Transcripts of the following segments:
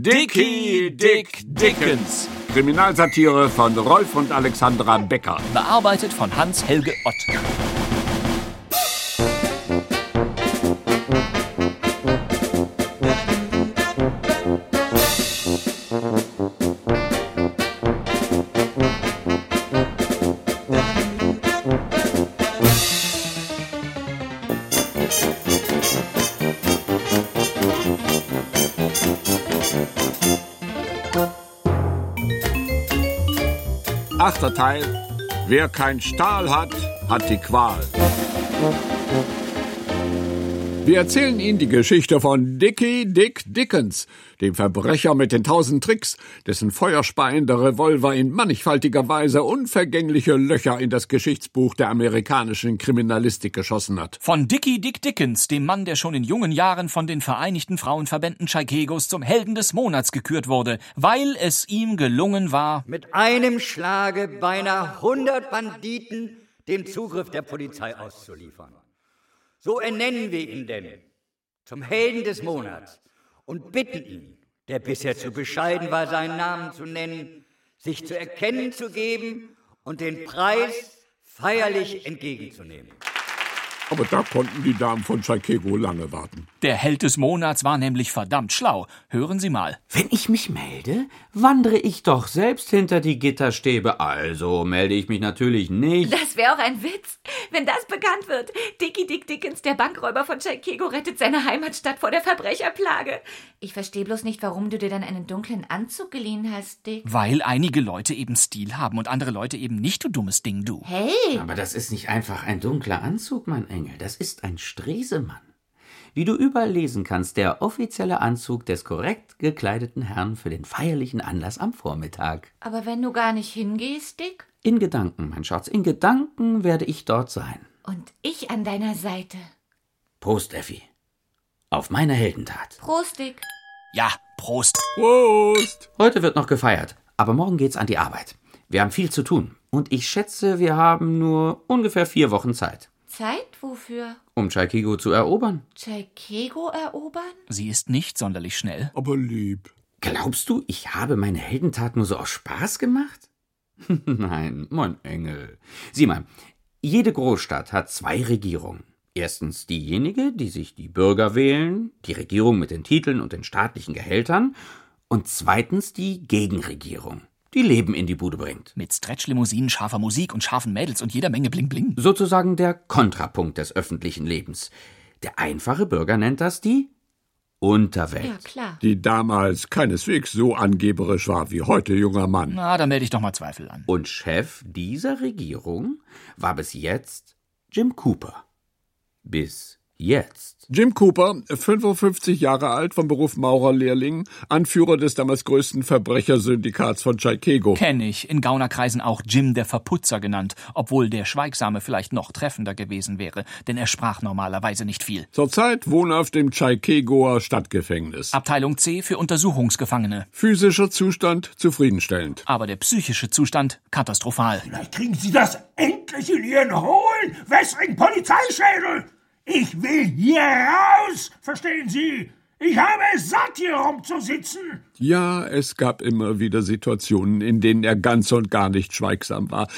Dicky Dick Dickens. Kriminalsatire von Rolf und Alexandra Becker. Bearbeitet von Hans-Helge Ott. Achter Teil. Wer kein Stahl hat, hat die Qual. Wir erzählen Ihnen die Geschichte von Dickie Dick Dickens, dem Verbrecher mit den tausend Tricks, dessen feuerspeiender Revolver in mannigfaltiger Weise unvergängliche Löcher in das Geschichtsbuch der amerikanischen Kriminalistik geschossen hat. Von Dickie Dick Dickens, dem Mann, der schon in jungen Jahren von den Vereinigten Frauenverbänden Chicago's zum Helden des Monats gekürt wurde, weil es ihm gelungen war, mit einem Schlage beinahe 100 Banditen dem Zugriff der Polizei auszuliefern. So ernennen wir ihn denn zum Helden des Monats und bitten ihn, der bisher zu bescheiden war, seinen Namen zu nennen, sich zu erkennen zu geben und den Preis feierlich entgegenzunehmen. Aber da konnten die Damen von Chicago lange warten. Der Held des Monats war nämlich verdammt schlau. Hören Sie mal. Wenn ich mich melde, wandere ich doch selbst hinter die Gitterstäbe. Also melde ich mich natürlich nicht. Das wäre auch ein Witz, wenn das bekannt wird. Dickie Dick Dickens, der Bankräuber von Chicago, rettet seine Heimatstadt vor der Verbrecherplage. Ich verstehe bloß nicht, warum du dir dann einen dunklen Anzug geliehen hast, Dick. Weil einige Leute eben Stil haben und andere Leute eben nicht, du dummes Ding, du. Hey! Aber das ist nicht einfach ein dunkler Anzug, mein Engel. Das ist ein Stresemann. Wie du überall lesen kannst, der offizielle Anzug des korrekt gekleideten Herrn für den feierlichen Anlass am Vormittag. Aber wenn du gar nicht hingehst, Dick? In Gedanken, mein Schatz, in Gedanken werde ich dort sein. Und ich an deiner Seite. Prost, Effi. Auf meine Heldentat. Prost, Dick. Ja, Prost. Prost! Heute wird noch gefeiert, aber morgen geht's an die Arbeit. Wir haben viel zu tun. Und ich schätze, wir haben nur ungefähr vier Wochen Zeit. Zeit wofür? Um Chicago zu erobern. Chicago erobern? Sie ist nicht sonderlich schnell. Aber lieb. Glaubst du, ich habe meine Heldentat nur so aus Spaß gemacht? Nein, mein Engel. Sieh mal, jede Großstadt hat zwei Regierungen. Erstens diejenige, die sich die Bürger wählen, die Regierung mit den Titeln und den staatlichen Gehältern, und zweitens die Gegenregierung, die Leben in die Bude bringt. Mit Stretch-Limousinen, scharfer Musik und scharfen Mädels und jeder Menge Bling Bling. Sozusagen der Kontrapunkt des öffentlichen Lebens. Der einfache Bürger nennt das die Unterwelt. Ja, klar. Die damals keineswegs so angeberisch war wie heute, junger Mann. Na, da melde ich doch mal Zweifel an. Und Chef dieser Regierung war bis jetzt Jim Cooper. Bis jetzt. Jim Cooper, 55 Jahre alt, vom Beruf Maurerlehrling, Anführer des damals größten Verbrechersyndikats von Chicago. Kenn ich, in Gaunerkreisen auch Jim der Verputzer genannt, obwohl der Schweigsame vielleicht noch treffender gewesen wäre, denn er sprach normalerweise nicht viel. Zurzeit wohnhaft im Chicagoer Stadtgefängnis. Abteilung C für Untersuchungsgefangene. Physischer Zustand zufriedenstellend. Aber der psychische Zustand katastrophal. Vielleicht kriegen Sie das endlich in Ihren hohlen, wässrigen Polizeischädel. Ich will hier raus, verstehen Sie? Ich habe es satt, hier rumzusitzen. Ja, es gab immer wieder Situationen, in denen er ganz und gar nicht schweigsam war.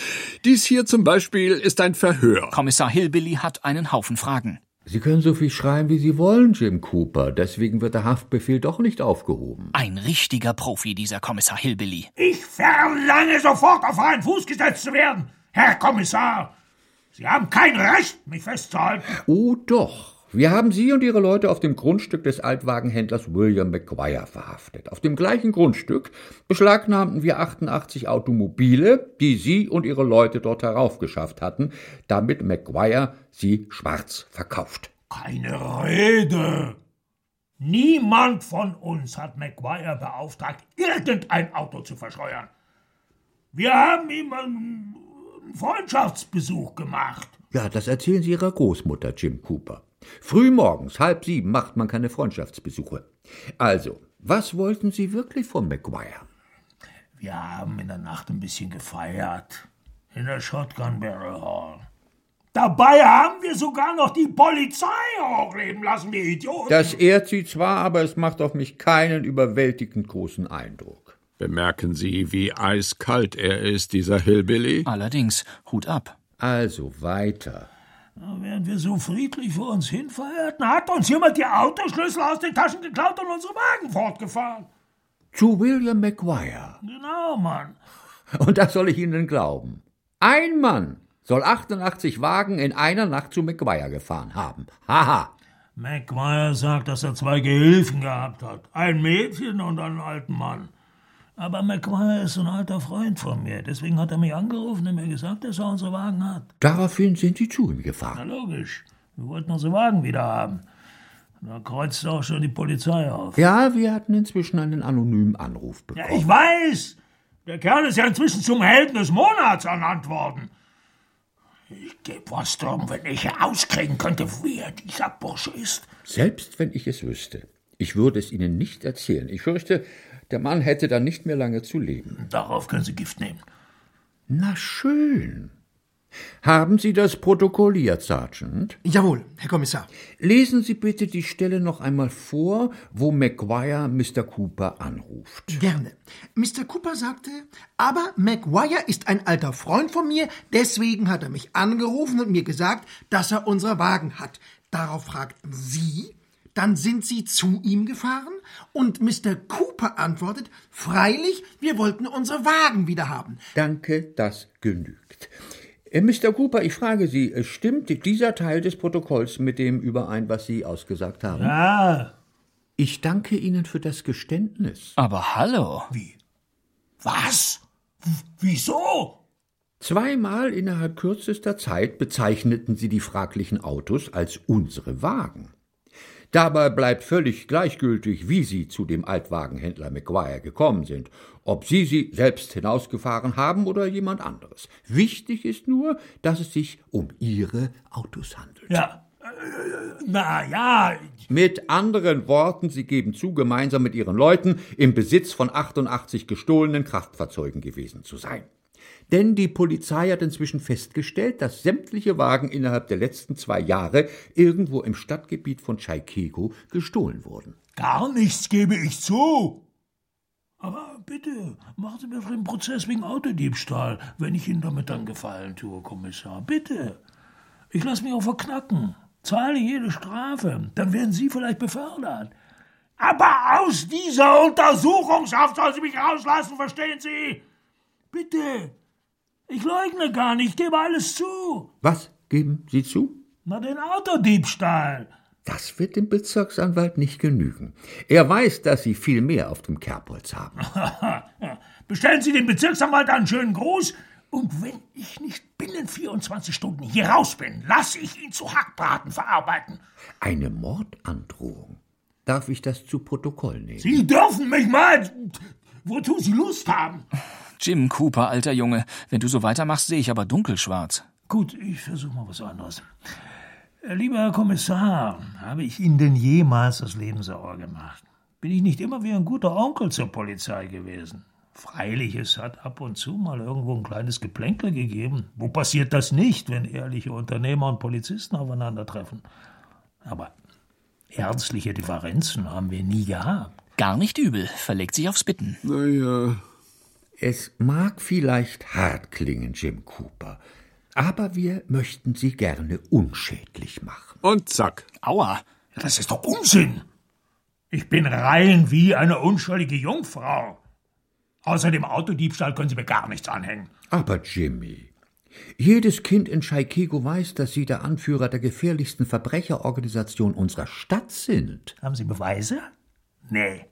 Dies hier zum Beispiel ist ein Verhör. Kommissar Hillbilly hat einen Haufen Fragen. Sie können so viel schreien, wie Sie wollen, Jim Cooper. Deswegen wird der Haftbefehl doch nicht aufgehoben. Ein richtiger Profi, dieser Kommissar Hillbilly. Ich verlange sofort auf freien Fuß gesetzt zu werden, Herr Kommissar. Sie haben kein Recht, mich festzuhalten. Oh doch. Wir haben Sie und Ihre Leute auf dem Grundstück des Altwagenhändlers William McGuire verhaftet. Auf dem gleichen Grundstück beschlagnahmten wir 88 Automobile, die Sie und Ihre Leute dort heraufgeschafft hatten, damit McGuire sie schwarz verkauft. Keine Rede. Niemand von uns hat McGuire beauftragt, irgendein Auto zu verscheuern. Wir haben ihm Freundschaftsbesuch gemacht. Ja, das erzählen Sie Ihrer Großmutter, Jim Cooper. Frühmorgens, halb sieben, macht man keine Freundschaftsbesuche. Also, was wollten Sie wirklich von McGuire? Wir haben in der Nacht ein bisschen gefeiert. In der Shotgun Barrel Hall. Dabei haben wir sogar noch die Polizei hochleben lassen, die Idioten. Das ehrt Sie zwar, aber es macht auf mich keinen überwältigend großen Eindruck. Bemerken Sie, wie eiskalt er ist, dieser Hillbilly? Allerdings, Hut ab. Also weiter. Während wir so friedlich vor uns hinfeierten, hat uns jemand die Autoschlüssel aus den Taschen geklaut und unsere Wagen fortgefahren. Zu William McGuire. Genau, Mann. Und das soll ich Ihnen glauben. Ein Mann soll 88 Wagen in einer Nacht zu McGuire gefahren haben. Haha. McGuire sagt, dass er zwei Gehilfen gehabt hat. Ein Mädchen und einen alten Mann. Aber McGuire ist ein alter Freund von mir. Deswegen hat er mich angerufen und mir gesagt, dass er unsere Wagen hat. Daraufhin sind Sie zu ihm Na gefahren. logisch. Wir wollten unsere Wagen wieder haben. Da kreuzte auch schon die Polizei auf. Ja, wir hatten inzwischen einen anonymen Anruf Ja, bekommen. ich weiß. Der Kerl ist ja inzwischen zum Helden des Monats ernannt worden. Ich geb was drum, wenn ich herauskriegen könnte, wer dieser Bursche ist. Selbst wenn ich es wüsste. Ich würde es Ihnen nicht erzählen. Ich fürchte, der Mann hätte dann nicht mehr lange zu leben. Darauf können Sie Gift nehmen. Na schön. Haben Sie das protokolliert, Sergeant? Jawohl, Herr Kommissar. Lesen Sie bitte die Stelle noch einmal vor, wo McGuire Mr. Cooper anruft. Gerne. Mr. Cooper sagte, aber McGuire ist ein alter Freund von mir, deswegen hat er mich angerufen und mir gesagt, dass er unsere Wagen hat. Darauf fragten Sie, dann sind Sie zu ihm gefahren und Mr. Cooper antwortet, freilich, wir wollten unsere Wagen wieder haben. Danke, das genügt. Äh, Mr. Cooper, ich frage Sie, äh, stimmt dieser Teil des Protokolls mit dem überein, was Sie ausgesagt haben? Ah, Ich danke Ihnen für das Geständnis. Aber hallo. was? W wieso? Zweimal innerhalb kürzester Zeit bezeichneten Sie die fraglichen Autos als unsere Wagen. Dabei bleibt völlig gleichgültig, wie Sie zu dem Altwagenhändler McGuire gekommen sind, ob Sie sie selbst hinausgefahren haben oder jemand anderes. Wichtig ist nur, dass es sich um Ihre Autos handelt. Ja, na ja, Mit anderen Worten, Sie geben zu, gemeinsam mit Ihren Leuten im Besitz von 88 gestohlenen Kraftfahrzeugen gewesen zu sein. Denn die Polizei hat inzwischen festgestellt, dass sämtliche Wagen innerhalb der letzten zwei Jahre irgendwo im Stadtgebiet von Chaikego gestohlen wurden. gar nichts gebe ich zu. Aber bitte, machen Sie mir den Prozess wegen Autodiebstahl, wenn ich Ihnen damit dann Gefallen tue, Kommissar. Bitte. Ich lasse mich auch verknacken, zahle jede Strafe, dann werden Sie vielleicht befördert. Aber aus dieser Untersuchungshaft sollen Sie mich rauslassen, verstehen Sie? Bitte. Ich leugne gar nicht, ich gebe alles zu. Was geben Sie zu? Na, den Autodiebstahl. Das wird dem Bezirksanwalt nicht genügen. Er weiß, dass Sie viel mehr auf dem Kerbholz haben. Bestellen Sie dem Bezirksanwalt einen schönen Gruß. Und wenn ich nicht binnen 24 Stunden hier raus bin, lasse ich ihn zu Hackbraten verarbeiten. Eine Mordandrohung. Darf ich das zu Protokoll nehmen? Sie dürfen mich mal, wozu Sie Lust haben. Jim Cooper, alter Junge, wenn du so weitermachst, sehe ich aber dunkelschwarz. Gut, ich versuche mal was anderes. Äh, Lieber Herr Kommissar, habe ich Ihnen denn jemals das Leben sauer gemacht? Bin ich nicht immer wie ein guter Onkel zur Polizei gewesen? Freilich, es hat ab und zu mal irgendwo ein kleines Geplänkel gegeben. Wo passiert das nicht, wenn ehrliche Unternehmer und Polizisten aufeinandertreffen? Aber ernstliche Differenzen haben wir nie gehabt. Gar nicht übel, verlegt sich aufs Bitten. Naja, Es mag vielleicht hart klingen, Jim Cooper, aber wir möchten Sie gerne unschädlich machen. und zack. Aua. Das ist doch Unsinn. Ich bin rein wie eine unschuldige Jungfrau. Außer dem Autodiebstahl können Sie mir gar nichts anhängen. Aber Jimmy, jedes Kind in Chaikego weiß, dass Sie der Anführer der gefährlichsten Verbrecherorganisation unserer Stadt sind. Haben Sie Beweise? Nee,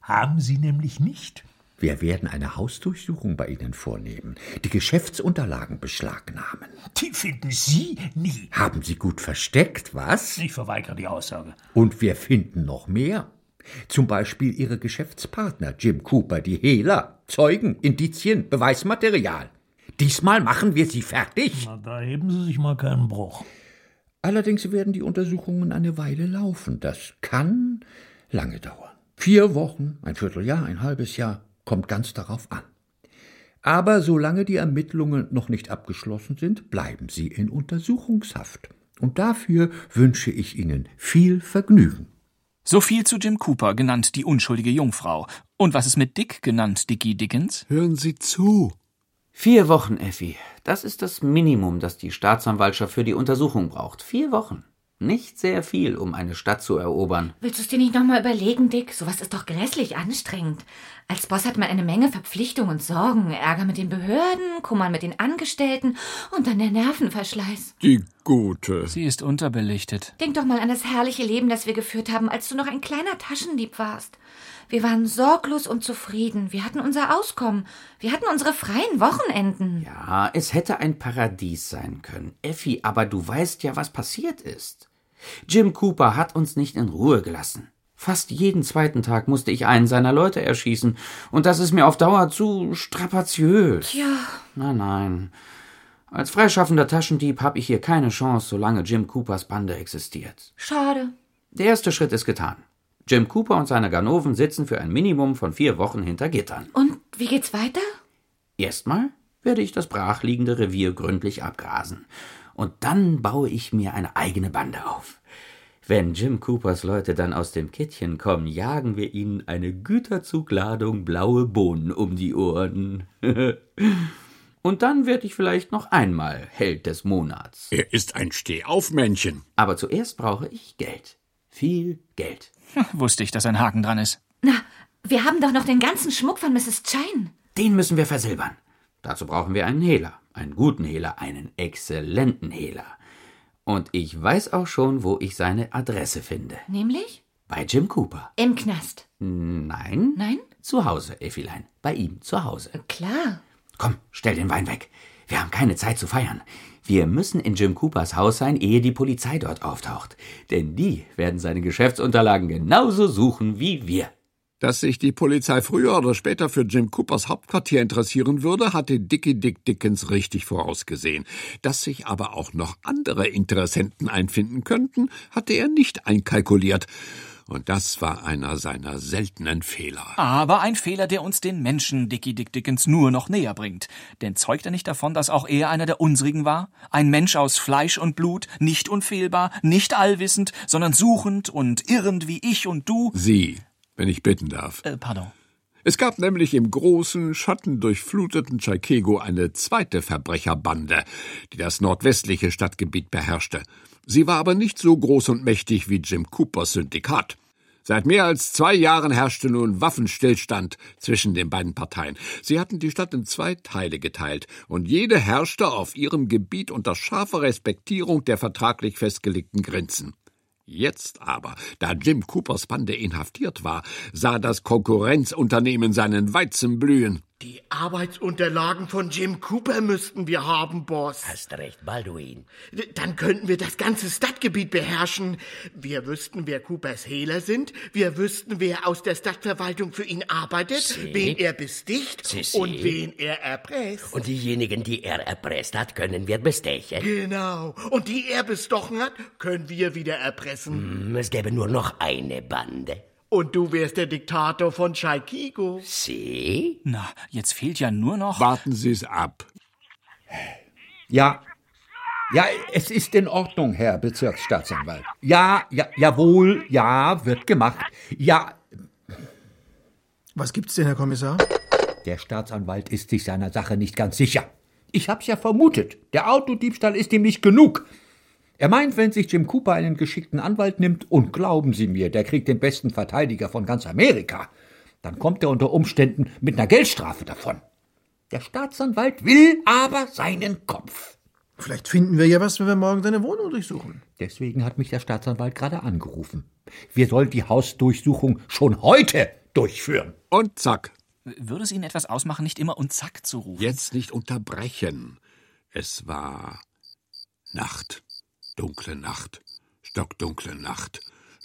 haben Sie nämlich nicht. Wir werden eine Hausdurchsuchung bei Ihnen vornehmen, die Geschäftsunterlagen beschlagnahmen. Die finden Sie nie. Haben Sie gut versteckt, was? Ich verweigere die Aussage. Und wir finden noch mehr. Zum Beispiel Ihre Geschäftspartner Jim Cooper, die Hehler, Zeugen, Indizien, Beweismaterial. Diesmal machen wir Sie fertig. Na, da heben Sie sich mal keinen Bruch. Allerdings werden die Untersuchungen eine Weile laufen. Das kann lange dauern. Vier Wochen, ein Vierteljahr, ein halbes Jahr, kommt ganz darauf an. Aber solange die Ermittlungen noch nicht abgeschlossen sind, bleiben Sie in Untersuchungshaft. Und dafür wünsche ich Ihnen viel Vergnügen. So viel zu Jim Cooper, genannt die unschuldige Jungfrau. Und was ist mit Dick, genannt Dickie Dickens? Hören Sie zu. Vier Wochen, Effi. Das ist das Minimum, das die Staatsanwaltschaft für die Untersuchung braucht. Vier Wochen. Nicht sehr viel, um eine Stadt zu erobern. Willst du es dir nicht nochmal überlegen, Dick? Sowas ist doch grässlich anstrengend. Als Boss hat man eine Menge Verpflichtungen und Sorgen, Ärger mit den Behörden, Kummer mit den Angestellten und dann der Nervenverschleiß. Die Gute. Sie ist unterbelichtet. Denk doch mal an das herrliche Leben, das wir geführt haben, als du noch ein kleiner Taschendieb warst. Wir waren sorglos und zufrieden. Wir hatten unser Auskommen. Wir hatten unsere freien Wochenenden. Ja, es hätte ein Paradies sein können. Effi, aber du weißt ja, was passiert ist. Jim Cooper hat uns nicht in Ruhe gelassen. Fast jeden zweiten Tag musste ich einen seiner Leute erschießen, und das ist mir auf Dauer zu strapaziös. Tja. Na nein. Als freischaffender Taschendieb habe ich hier keine Chance, solange Jim Coopers Bande existiert. Schade. Der erste Schritt ist getan. Jim Cooper und seine Ganoven sitzen für ein Minimum von vier Wochen hinter Gittern. Und wie geht's weiter? Erstmal werde ich das brachliegende Revier gründlich abgrasen. Und dann baue ich mir eine eigene Bande auf. Wenn Jim Coopers Leute dann aus dem Kittchen kommen, jagen wir ihnen eine Güterzugladung blaue Bohnen um die Ohren. Und dann werde ich vielleicht noch einmal Held des Monats. Er ist ein Stehaufmännchen. Aber zuerst brauche ich Geld. Viel Geld. Wusste ich, dass ein Haken dran ist. Na, wir haben doch noch den ganzen Schmuck von Mrs. Chine. Den müssen wir versilbern. Dazu brauchen wir einen Hehler, einen guten Hehler, einen exzellenten Hehler. Und ich weiß auch schon, wo ich seine Adresse finde. Nämlich? Bei Jim Cooper. Im Knast. Nein. Nein? Zu Hause, Effilein. Bei ihm zu Hause. Klar. Komm, stell den Wein weg. Wir haben keine Zeit zu feiern. Wir müssen in Jim Coopers Haus sein, ehe die Polizei dort auftaucht. Denn die werden seine Geschäftsunterlagen genauso suchen wie wir. Dass sich die Polizei früher oder später für Jim Coopers Hauptquartier interessieren würde, hatte Dickie Dick Dickens richtig vorausgesehen. Dass sich aber auch noch andere Interessenten einfinden könnten, hatte er nicht einkalkuliert. Und das war einer seiner seltenen Fehler. Aber ein Fehler, der uns den Menschen Dickie Dick Dickens nur noch näher bringt. Denn zeugt er nicht davon, dass auch er einer der unsrigen war? Ein Mensch aus Fleisch und Blut, nicht unfehlbar, nicht allwissend, sondern suchend und irrend wie ich und du? Sie, wenn ich bitten darf. Äh, pardon. Es gab nämlich im großen, schattendurchfluteten Chaikego eine zweite Verbrecherbande, die das nordwestliche Stadtgebiet beherrschte. Sie war aber nicht so groß und mächtig wie Jim Coopers Syndikat. Seit mehr als zwei Jahren herrschte nun Waffenstillstand zwischen den beiden Parteien. Sie hatten die Stadt in zwei Teile geteilt, und jede herrschte auf ihrem Gebiet unter scharfer Respektierung der vertraglich festgelegten Grenzen. Jetzt aber, da Jim Coopers Bande inhaftiert war, sah das Konkurrenzunternehmen seinen Weizen blühen. Die Arbeitsunterlagen von Jim Cooper müssten wir haben, Boss. Hast recht, Balduin. Dann könnten wir das ganze Stadtgebiet beherrschen. Wir wüssten, wer Coopers Hehler sind. Wir wüssten, wer aus der Stadtverwaltung für ihn arbeitet, Sie. wen er besticht Sie, Sie. und wen er erpresst. Und diejenigen, die er erpresst hat, können wir bestechen. Genau. Und die er bestochen hat, können wir wieder erpressen. Hm, Es gäbe nur noch eine Bande. Und du wärst der Diktator von Chaikigo. Sie? Na, jetzt fehlt ja nur noch. Warten Sie's ab. Ja. Ja, es ist in Ordnung, Herr Bezirksstaatsanwalt. Ja, ja, jawohl, ja, wird gemacht. Ja, Was gibt's denn, Herr Kommissar? der Staatsanwalt ist sich seiner Sache nicht ganz sicher. Ich hab's ja vermutet. Der Autodiebstahl ist ihm nicht genug. Er meint, wenn sich Jim Cooper einen geschickten Anwalt nimmt, und glauben Sie mir, der kriegt den besten Verteidiger von ganz Amerika, dann kommt er unter Umständen mit einer Geldstrafe davon. Der Staatsanwalt will aber seinen Kopf. Vielleicht finden wir ja was, wenn wir morgen deine Wohnung durchsuchen. Deswegen hat mich der Staatsanwalt gerade angerufen. Wir sollen die Hausdurchsuchung schon heute durchführen. Und zack. Würde es Ihnen etwas ausmachen, nicht immer und zack zu rufen? Jetzt nicht unterbrechen. Es war Nacht. Dunkle Nacht. Stockdunkle Nacht.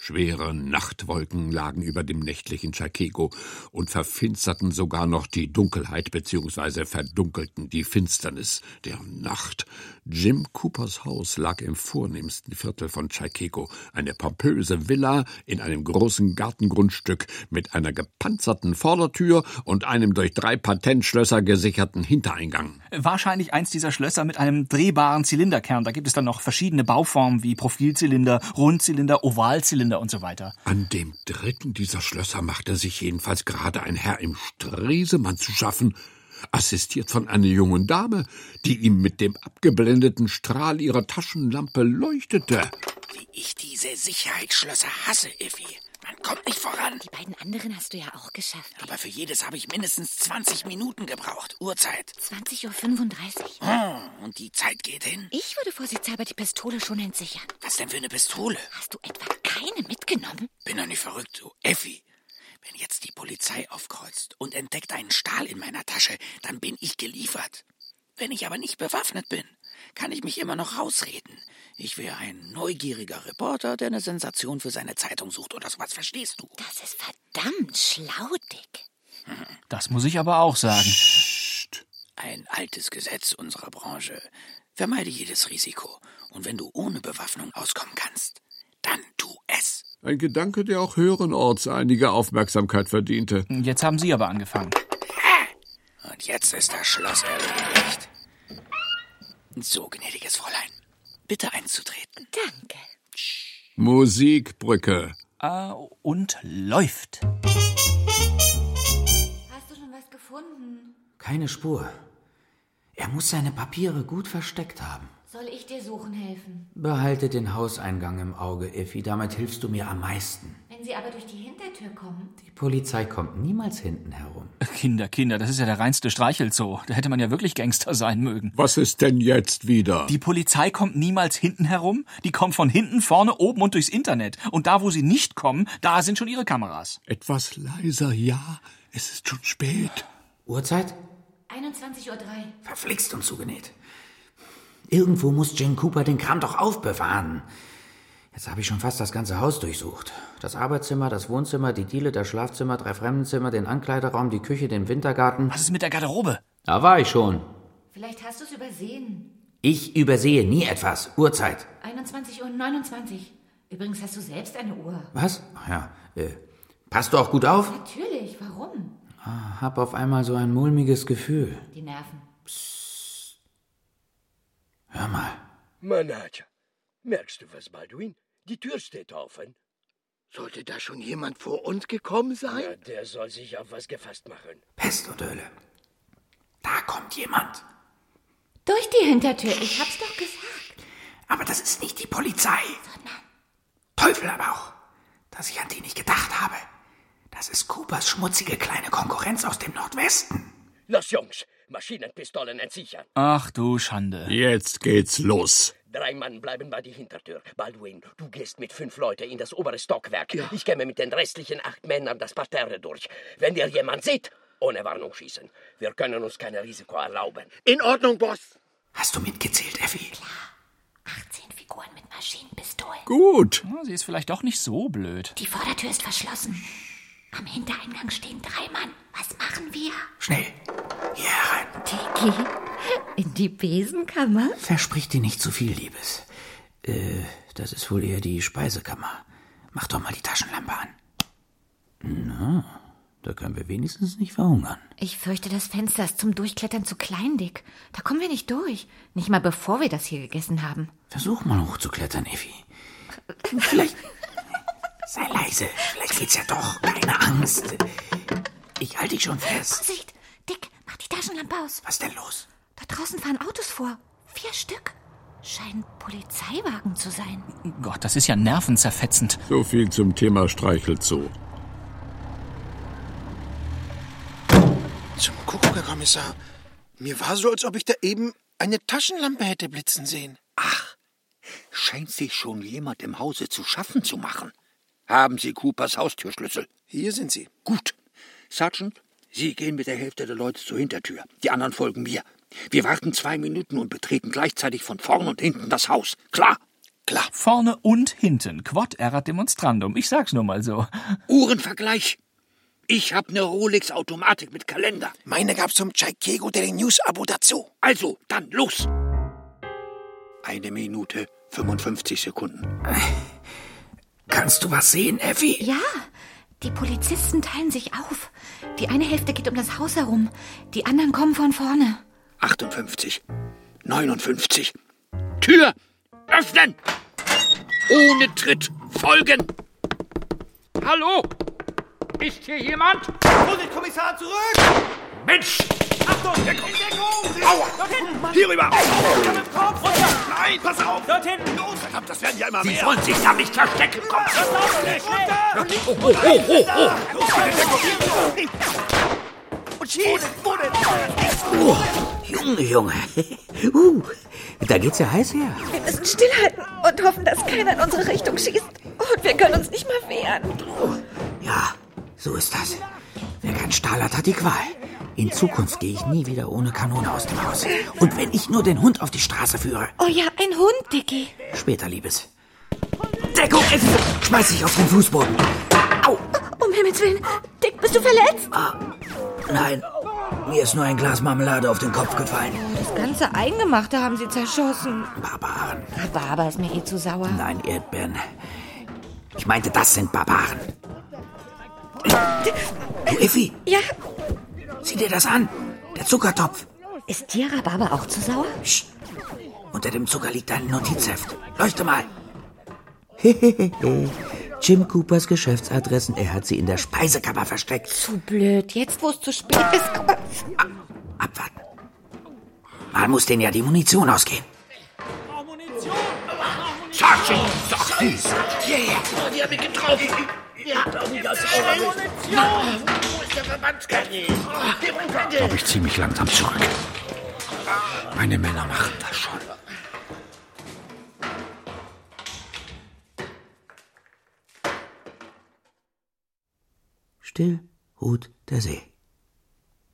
Schwere Nachtwolken lagen über dem nächtlichen Chicago und verfinsterten sogar noch die Dunkelheit bzw. verdunkelten die Finsternis der Nacht. Jim Coopers Haus lag im vornehmsten Viertel von Chicago, eine pompöse Villa in einem großen Gartengrundstück mit einer gepanzerten Vordertür und einem durch drei Patentschlösser gesicherten Hintereingang. Wahrscheinlich eins dieser Schlösser mit einem drehbaren Zylinderkern. Da gibt es dann noch verschiedene Bauformen wie Profilzylinder, Rundzylinder, Ovalzylinder und so weiter. An dem dritten dieser Schlösser machte sich jedenfalls gerade ein Herr im Stresemann zu schaffen, assistiert von einer jungen Dame, die ihm mit dem abgeblendeten Strahl ihrer Taschenlampe leuchtete. Wie ich diese Sicherheitsschlösser hasse, Effi. Man kommt nicht voran. Die beiden anderen hast du ja auch geschafft. Aber für jedes habe ich mindestens 20 Minuten gebraucht. Uhrzeit. 20.35 Uhr. Oh, und die Zeit geht hin. Ich würde vorsichtshalber die Pistole schon entsichern. Was denn für eine Pistole? Hast du etwa keine mitgenommen? Bin doch nicht verrückt, du Effi. Wenn jetzt die Polizei aufkreuzt und entdeckt einen Stahl in meiner Tasche, dann bin ich geliefert. Wenn ich aber nicht bewaffnet bin, kann ich mich immer noch rausreden. Ich wäre ein neugieriger Reporter, der eine Sensation für seine Zeitung sucht oder sowas, verstehst du? Das ist verdammt schlau, Dick. Das muss ich aber auch sagen. Ein altes Gesetz unserer Branche. Vermeide jedes Risiko. Und wenn du ohne Bewaffnung auskommen kannst, dann tu es. Ein Gedanke, der auch höherenorts einige Aufmerksamkeit verdiente. Jetzt haben Sie aber angefangen. Und jetzt ist das Schloss erledigt. So, gnädiges Fräulein, bitte einzutreten. Danke. Musikbrücke. Äh, und läuft. Hast du schon was gefunden? Keine Spur. Er muss seine Papiere gut versteckt haben. Soll ich dir suchen helfen? Behalte den Hauseingang im Auge, Effi. Damit hilfst du mir am meisten. Wenn sie aber durch die Hintertür kommen. Die Polizei kommt niemals hinten herum. Kinder, Kinder, das ist ja der reinste Streichelzoo. Da hätte man ja wirklich Gangster sein mögen. Was ist denn jetzt wieder? Die Polizei kommt niemals hinten herum. Die kommt von hinten, vorne, oben und durchs Internet. Und da, wo sie nicht kommen, da sind schon ihre Kameras. Etwas leiser, ja. Es ist schon spät. Uhrzeit? 21.03 Uhr. Verflixt und zugenäht. Irgendwo muss Jim Cooper den Kram doch aufbewahren. Jetzt habe ich schon fast das ganze Haus durchsucht. Das Arbeitszimmer, das Wohnzimmer, die Diele, das Schlafzimmer, drei Fremdenzimmer, den Ankleideraum, die Küche, den Wintergarten. Was ist mit der Garderobe? Da war ich schon. Vielleicht hast du es übersehen. Ich übersehe nie etwas. Uhrzeit. 21.29 Uhr. Übrigens hast du selbst eine Uhr. Was? Ach ja. Äh, passt du auch gut auf? Natürlich, warum? Ah, Hab auf einmal so ein mulmiges Gefühl. Die Nerven. Hör mal. Manager, merkst du was, Balduin? Die Tür steht offen. Sollte da schon jemand vor uns gekommen sein? Ja, der soll sich auf was gefasst machen. Pest und Hölle. Da kommt jemand. Durch die Hintertür. Ich hab's doch gesagt. Aber das ist nicht die Polizei. Teufel aber auch, dass ich an die nicht gedacht habe. Das ist Coopers schmutzige kleine Konkurrenz aus dem Nordwesten. Los, Jungs, Maschinenpistolen entsichern. Ach du Schande. Jetzt geht's los. Drei Mann bleiben bei der Hintertür. Baldwin, du gehst mit fünf Leuten in das obere Stockwerk. Ich käme mit den restlichen acht Männern das Parterre durch. Wenn ihr jemand seht, ohne Warnung schießen. Wir können uns kein Risiko erlauben. In Ordnung, Boss. Hast du mitgezählt, Effi? 18 Figuren mit Maschinenpistolen. Gut. Ja, sie ist vielleicht doch nicht so blöd. Die Vordertür ist verschlossen. Am Hintereingang stehen drei Mann. Was machen wir? Schnell. Hier herein. Tiki, in die Besenkammer? Versprich dir nicht zu viel, Liebes. Äh, das ist wohl eher die Speisekammer. Mach doch mal die Taschenlampe an. Na, da können wir wenigstens nicht verhungern. Ich fürchte, das Fenster ist zum Durchklettern zu klein, Dick. Da kommen wir nicht durch. Nicht mal bevor wir das hier gegessen haben. Versuch mal hochzuklettern, Effi. Vielleicht. Sei leise. Vielleicht geht's ja doch. Keine Angst. Ich halte dich schon fest. Vorsicht! Dick, mach die Taschenlampe aus. Was denn los? Da draußen fahren Autos vor. Vier Stück. Scheinen Polizeiwagen zu sein. Gott, das ist ja nervenzerfetzend. So viel zum Thema Streichelzoo. Zum Kuckuck, Herr Kommissar. Mir war so, als ob ich da eben eine Taschenlampe hätte blitzen sehen. Ach, scheint sich schon jemand im Hause zu schaffen zu machen. Haben Sie Coopers Haustürschlüssel? Hier sind sie. Gut. Sergeant, Sie gehen mit der Hälfte der Leute zur Hintertür. Die anderen folgen mir. Wir warten zwei Minuten und betreten gleichzeitig von vorn und hinten das Haus. Klar? Klar. Vorne und hinten, quod erat demonstrandum. Ich sag's nur mal so. Uhrenvergleich. Ich hab ne Rolex-Automatik mit Kalender. Meine gab's zum Chaikego Daily News Abo dazu. Also, dann los. Eine Minute, 55 Sekunden. Kannst du was sehen, Effi? Ja, die Polizisten teilen sich auf. Die eine Hälfte geht um das Haus herum, die anderen kommen von vorne. 58, 59. Tür öffnen! Ohne Tritt folgen! Hallo? Ist hier jemand? Vorsicht, Kommissar, zurück! Mensch! Achtung! Deckung! Deckung! Aua! Dort hinten! Hier rüber! Kopf! Runter! Nein, pass auf! Dort hinten! Los, verdammt, das werden ja immer mehr! Sie wollen sich da nicht verstecken! Komm! Das laufen nicht! Runter! Oh, oh, oh, oh, oh! Los, mit der Deckung! Und schieß! Wo denn? Oh, Junge, Junge. Uh, da geht's ja heiß her. Wir müssen stillhalten und hoffen, dass keiner in unsere Richtung schießt. Und wir können uns nicht mal wehren. Ja, so ist das. Wer kein Stahl hat, hat die Qual. In Zukunft gehe ich nie wieder ohne Kanone aus dem Haus. Und wenn ich nur den Hund auf die Straße führe. Oh ja, ein Hund, Dicky. Später, Liebes. Deckung! Schmeiß dich auf den Fußboden. Au! Um Himmels Willen. Dick, bist du verletzt? Ah, nein. Mir ist nur ein Glas Marmelade auf den Kopf gefallen. Das ganze Eingemachte haben sie zerschossen. Barbaren. Rhabarber ist mir eh zu sauer. Nein, Erdbeeren. Ich meinte, das sind Barbaren. Du, Effi, Ja, sieh dir das an. Der Zuckertopf. ist dir Rhabarber auch zu sauer? Psst. Unter dem Zucker liegt ein Notizheft. Leuchte mal. Jim Coopers Geschäftsadressen. Er hat sie in der Speisekammer versteckt. Zu blöd. Jetzt, wo es zu spät ist. Aber Abwarten. Mal muss denen ja die Munition ausgehen. Sergeant, doch süß! Yeah, die haben mich getroffen! Ja, das Verbandskanal? Ich glaube, ich ziehe mich langsam zurück. Meine Männer machen das schon. Still ruht der See.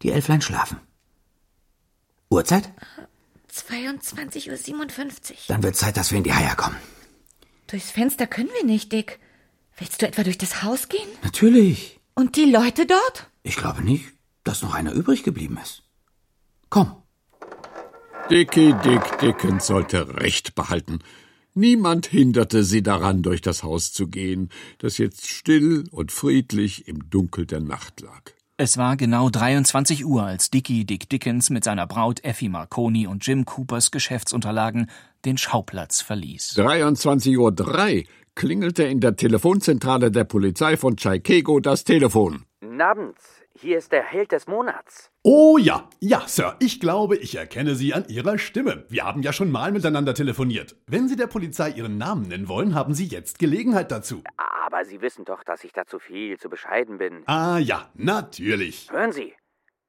Die Elflein schlafen. Uhrzeit? 22.57 Uhr. Dann wird Zeit, dass wir in die Haie kommen. Durchs Fenster können wir nicht, Dick. Willst du etwa durch das Haus gehen? Natürlich. Und die Leute dort? Ich glaube nicht, dass noch einer übrig geblieben ist. Komm. Dickie Dick Dickens sollte Recht behalten. Niemand hinderte sie daran, durch das Haus zu gehen, das jetzt still und friedlich im Dunkel der Nacht lag. Es war genau 23 Uhr, als Dickie Dick Dickens mit seiner Braut Effie Marconi und Jim Coopers Geschäftsunterlagen den Schauplatz verließ. 23.03 Uhr klingelte in der Telefonzentrale der Polizei von Chaikego das Telefon. Abend, hier ist der Held des Monats. Oh ja, ja, Sir, ich glaube, ich erkenne Sie an Ihrer Stimme. Wir haben ja schon mal miteinander telefoniert. Wenn Sie der Polizei Ihren Namen nennen wollen, haben Sie jetzt Gelegenheit dazu. Aber Sie wissen doch, dass ich dazu viel zu bescheiden bin. Ah ja, natürlich. Hören Sie,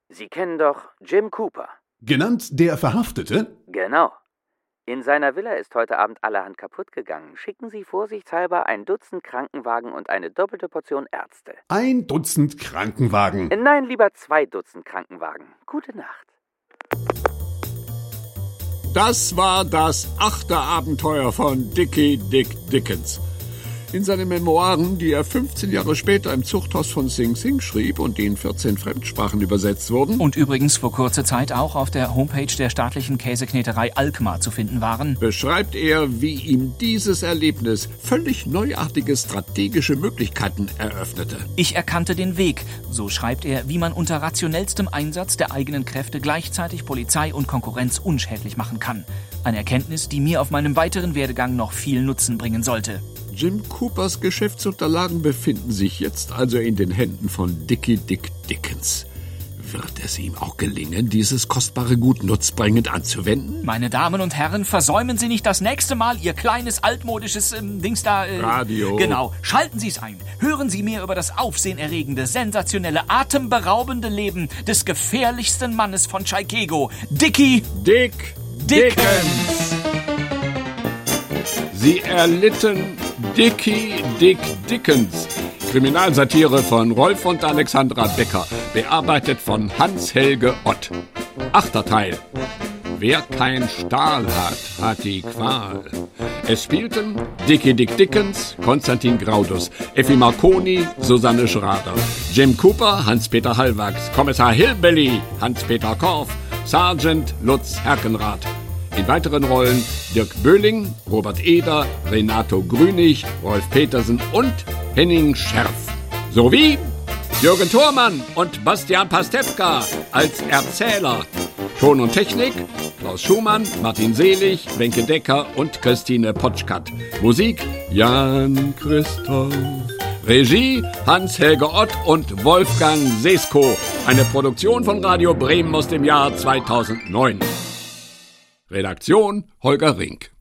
Sie kennen doch Jim Cooper. Genannt der Verhaftete? Genau. In seiner Villa ist heute Abend allerhand kaputt gegangen. Schicken Sie vorsichtshalber ein Dutzend Krankenwagen und eine doppelte Portion Ärzte. Ein Dutzend Krankenwagen. Nein, lieber zwei Dutzend Krankenwagen. Gute Nacht. Das war das achte Abenteuer von Dickie Dick Dickens. In seinen Memoiren, die er 15 Jahre später im Zuchthaus von Sing Sing schrieb und die in 14 Fremdsprachen übersetzt wurden. Und übrigens vor kurzer Zeit auch auf der Homepage der staatlichen Käsekneterei Alkmaar zu finden waren. Beschreibt er, wie ihm dieses Erlebnis völlig neuartige strategische Möglichkeiten eröffnete. Ich erkannte den Weg, so schreibt er, wie man unter rationellstem Einsatz der eigenen Kräfte gleichzeitig Polizei und Konkurrenz unschädlich machen kann. Eine Erkenntnis, die mir auf meinem weiteren Werdegang noch viel Nutzen bringen sollte. Jim Coopers Geschäftsunterlagen befinden sich jetzt also in den Händen von Dickie Dick Dickens. Wird es ihm auch gelingen, dieses kostbare Gut nutzbringend anzuwenden? Meine Damen und Herren, versäumen Sie nicht das nächste Mal Ihr kleines altmodisches ähm, Dings da. Äh, Radio. Genau. Schalten Sie es ein. Hören Sie mehr über das aufsehenerregende, sensationelle, atemberaubende Leben des gefährlichsten Mannes von Chaikego, Dickie Dick Dickens. Sie erlitten Dickie Dick Dickens. Kriminalsatire von Rolf und Alexandra Becker. Bearbeitet von Hans-Helge Ott. Achter Teil. Wer kein Stahl hat, hat die Qual. Es spielten Dickie Dick Dickens, Konstantin Graudus, Effi Marconi, Susanne Schrader, Jim Cooper, Hans-Peter Hallwachs, Kommissar Hillbilly, Hans-Peter Korff, Sergeant Lutz Herkenrath. In weiteren Rollen Dirk Böhling, Robert Eder, Renato Grünig, Rolf Petersen und Henning Scherf. Sowie Jürgen Thormann und Bastian Pastewka als Erzähler. Ton und Technik Klaus Schumann, Martin Selig, Wenke Decker und Christine Potschkat. Musik Jan Christoph. Regie Hans-Helge Ott und Wolfgang Sesko. Eine Produktion von Radio Bremen aus dem Jahr 2009. Redaktion Holger Rink.